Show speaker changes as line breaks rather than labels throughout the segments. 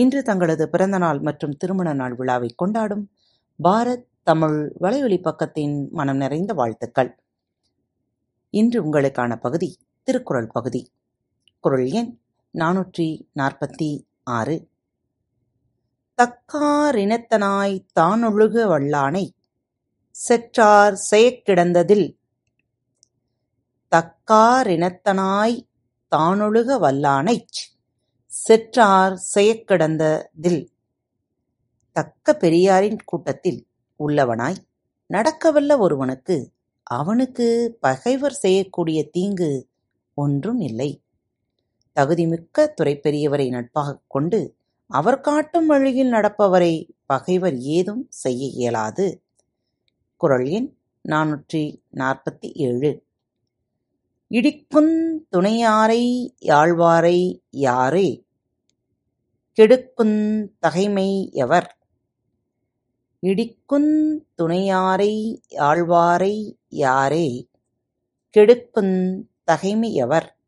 இன்று தங்களது பிறந்தநாள் மற்றும் திருமண நாள் விழாவை கொண்டாடும் பாரத் தமிழ் வலையொலி பக்கத்தின் மனம் நிறைந்த வாழ்த்துக்கள். இன்று உங்களுக்கான பகுதி திருக்குறள் பகுதி. குரல் எண் நானூற்றி நாற்பத்தி ஆறு. தக்காரினத்தனாய் தானொழுக வல்லானை செற்றார் செயக்கிடந்ததில் தக்காரினத்தனாய் தானொழுக வல்லானைச் செற்றார் செயக்கிடந்ததில் தக்க பெரியாரின் கூட்டத்தில் உள்ளவனாய் நடக்கவல்ல ஒருவனுக்கு அவனுக்கு பகைவர் செய்யக்கூடிய தீங்கு ஒன்றும் இல்லை. தகுதிமிக்க துறைப்பெரியவரை நட்பாகக் கொண்டு அவர் காட்டும் வழியில் நடப்பவரை பகைவர் ஏதும் செய்ய இயலாது. குரல் எண் நானூற்றி நாற்பத்தி ஏழு இடிக்குந் துணையாரை யாழ்வாரை யாரே கெடுக்குந் தகைமை எவர்? இடிக்குந் துணையாரை யாழ்வாரை யாரே? கெடுக்குந் தகைமை எவர்?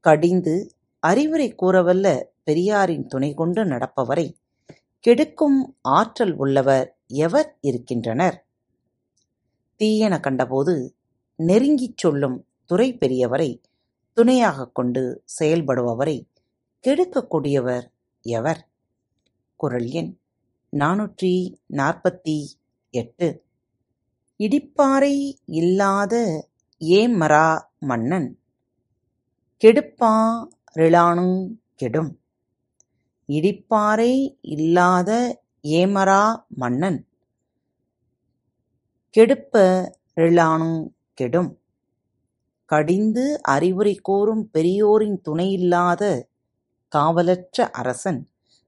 கடிந்து அறிவுரை கூறவல்ல பெரியாரின் துணை கொண்டு நடப்பவரை கெடுக்கும் ஆற்றல் உள்ளவர் எவர் இருக்கின்றனர்? தீயென கண்டபோது நெருங்கிச் சொல்லும் துறை பெரியவரை துணையாகக் கொண்டு செயல்படுபவரை கெடுக்கக்கூடியவர் எவர்? குரல் எண் நாநூற்றி நாற்பத்தி எட்டு. இடிப்பாறை இல்லாத ஏமரா மன்னன் கெடுப்பா ரிலானுங் கெடும். இடிப்பாறை இல்லாத ஏமரா மன்னன் கெடுப்ப ரிலானுங் கெடும். கடிந்து அறிவுரை கூறும் பெரியோரின் துணையில்லாத காவலற்ற அரசன்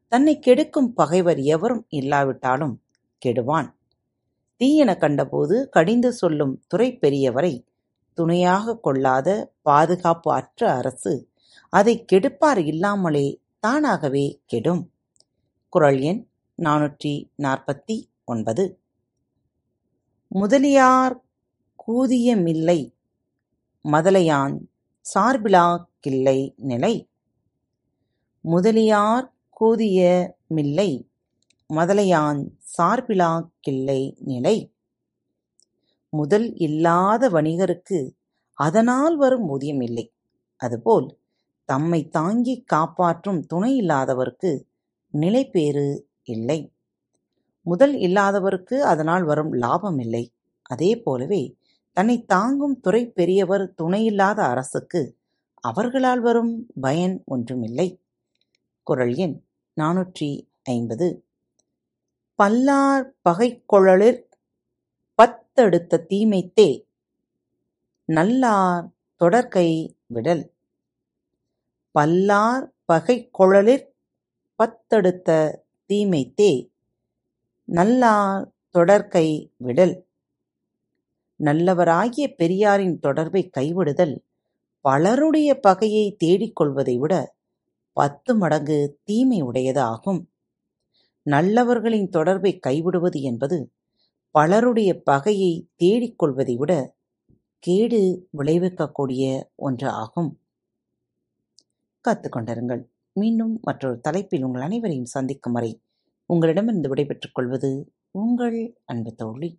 தன்னை கெடுக்கும் பகைவர் எவரும் இல்லாவிட்டாலும் கெடுவான். தீயென கண்டபோது கடிந்து சொல்லும் துறை பெரியவரை துணையாக கொள்ளாத பாதுகாப்பு அற்ற அரசு அதை கெடுப்பார் இல்லாமலே தானாகவே கெடும். குரல் எண் நானூற்றி நாற்பத்தி ஒன்பது. முதலியார் கூதியமில்லை மதலையான் சார்பிலா கில்லை நிலை. முதலியார் கூதிய மில்லை மதலையான் சார்பிலா கில்லை நிலை. முதல் இல்லாத வணிகருக்கு அதனால் வரும் ஊதியம் இல்லை. அதுபோல் தம்மை தாங்கிக் காப்பாற்றும் துணை இல்லாதவருக்கு நிலைபேறு இல்லை. முதல் இல்லாதவருக்கு அதனால் வரும் லாபம் இல்லை. அதே போலவே தன்னை தாங்கும் துறை பெரியவர் துணையில்லாத அரசுக்கு அவர்களால் வரும் பயன் ஒன்றுமில்லை. குரல் எண் நானூற்றி ஐம்பது. பல்லார் பகைக்கொழலிற் பத்தெடுத்த தீமைத்தே நல்லார் தொடர்கை விடல். பல்லார் பகைக்கொழலிற் பத்தெடுத்த தீமைத்தே நல்லார் தொடர்கை விடல். நல்லவராகிய பெரியாரின் தொடர்பை கைவிடுதல் பலருடைய பகையை தேடிக் கொள்வதை விட பத்து மடங்கு தீமை உடையது ஆகும் நல்லவர்களின் தொடர்பை கைவிடுவது என்பது பலருடைய பகையை தேடிக் கொள்வதை விட கேடு விளைவிக்கக்கூடிய ஒன்று ஆகும். கற்றுக்கொண்டிருங்கள் மீண்டும் மற்றொரு தலைப்பில் உங்கள் அனைவரையும் சந்திக்கும் வரை உங்களிடமிருந்து விடைபெற்றுக் கொள்வது உங்கள் அன்பு தோழி.